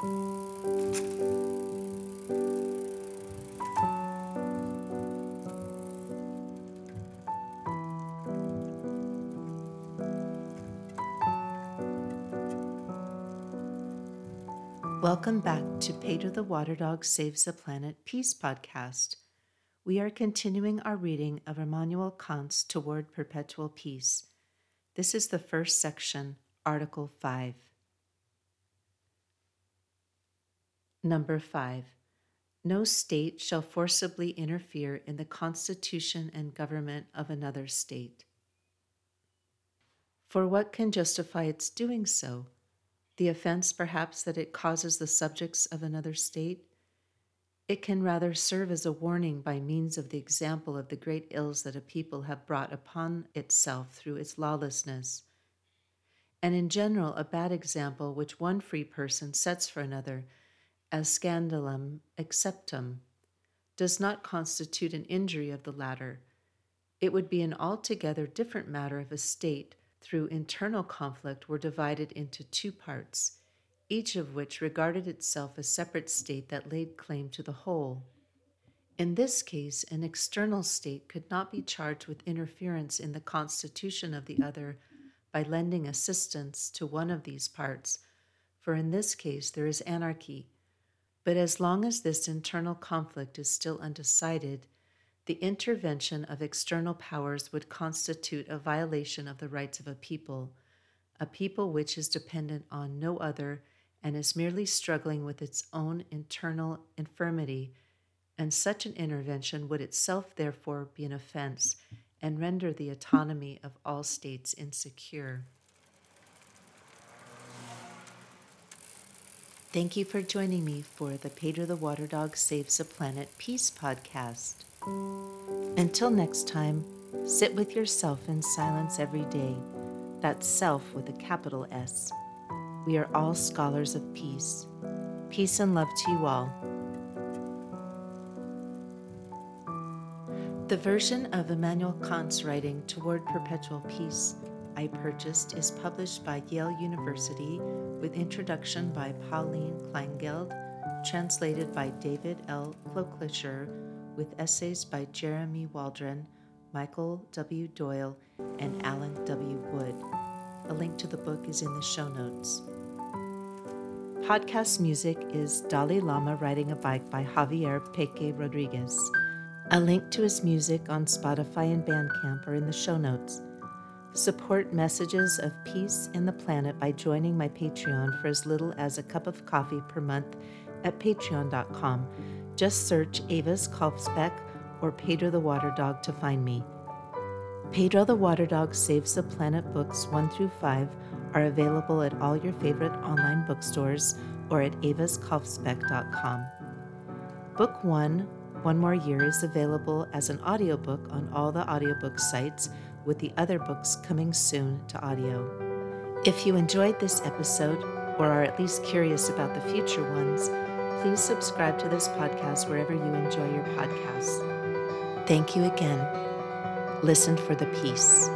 Welcome back to Pedro the Water Dog Saves the Planet Peace podcast. We are continuing our reading of Immanuel Kant's Toward Perpetual Peace. This is the first section, Article 5. Number 5. No state shall forcibly interfere in the constitution and government of another state. For what can justify its doing so? The offense, perhaps, that it causes the subjects of another state? It can rather serve as a warning by means of the example of the great ills that a people have brought upon itself through its lawlessness. And in general, a bad example which one free person sets for another, as scandalum acceptum, does not constitute an injury of the latter. It would be an altogether different matter if a state, through internal conflict, were divided into two parts each of which regarded itself a separate state that laid claim to the whole. In this case, an external state could not be charged with interference in the constitution of the other by lending assistance to one of these parts, for in this case there is anarchy. But as long as this internal conflict is still undecided, the intervention of external powers would constitute a violation of the rights of a people, a people which is dependent on no other and is merely struggling with its own internal infirmity, and such an intervention would itself therefore be an offense and render the autonomy of all states insecure. Thank you for joining me for the Pedro the Water Dog Saves the Planet Peace podcast. Until next time, sit with yourself in silence every day. That's self with a capital S. We are all scholars of peace. Peace and love to you all. The version of Immanuel Kant's writing Toward Perpetual Peace I purchased is published by Yale University with introduction by Pauline Kleingeld, translated by David L. Colclasure, with essays by Jeremy Waldron, Michael W. Doyle, and Allen W. Wood. A link to the book is in the show notes. Podcast music is Dalai Lama Riding a Bike by Javier Peque Rodriguez. A link to his music on Spotify and Bandcamp are in the show notes. Support messages of peace in the planet by joining my Patreon for as little as a cup of coffee per month at patreon.com. Just search Ava's Kalfsbeck or Pedro the Water Dog to find me. Pedro the Water Dog Saves the Planet books 1 through 5 are available at all your favorite online bookstores or at avaskalfsbeck.com. Book 1, One More Year, is available as an audiobook on all the audiobook sites, with the other books coming soon to audio. If you enjoyed this episode, or are at least curious about the future ones, please subscribe to this podcast wherever you enjoy your podcasts. Thank you again. Listen for the peace.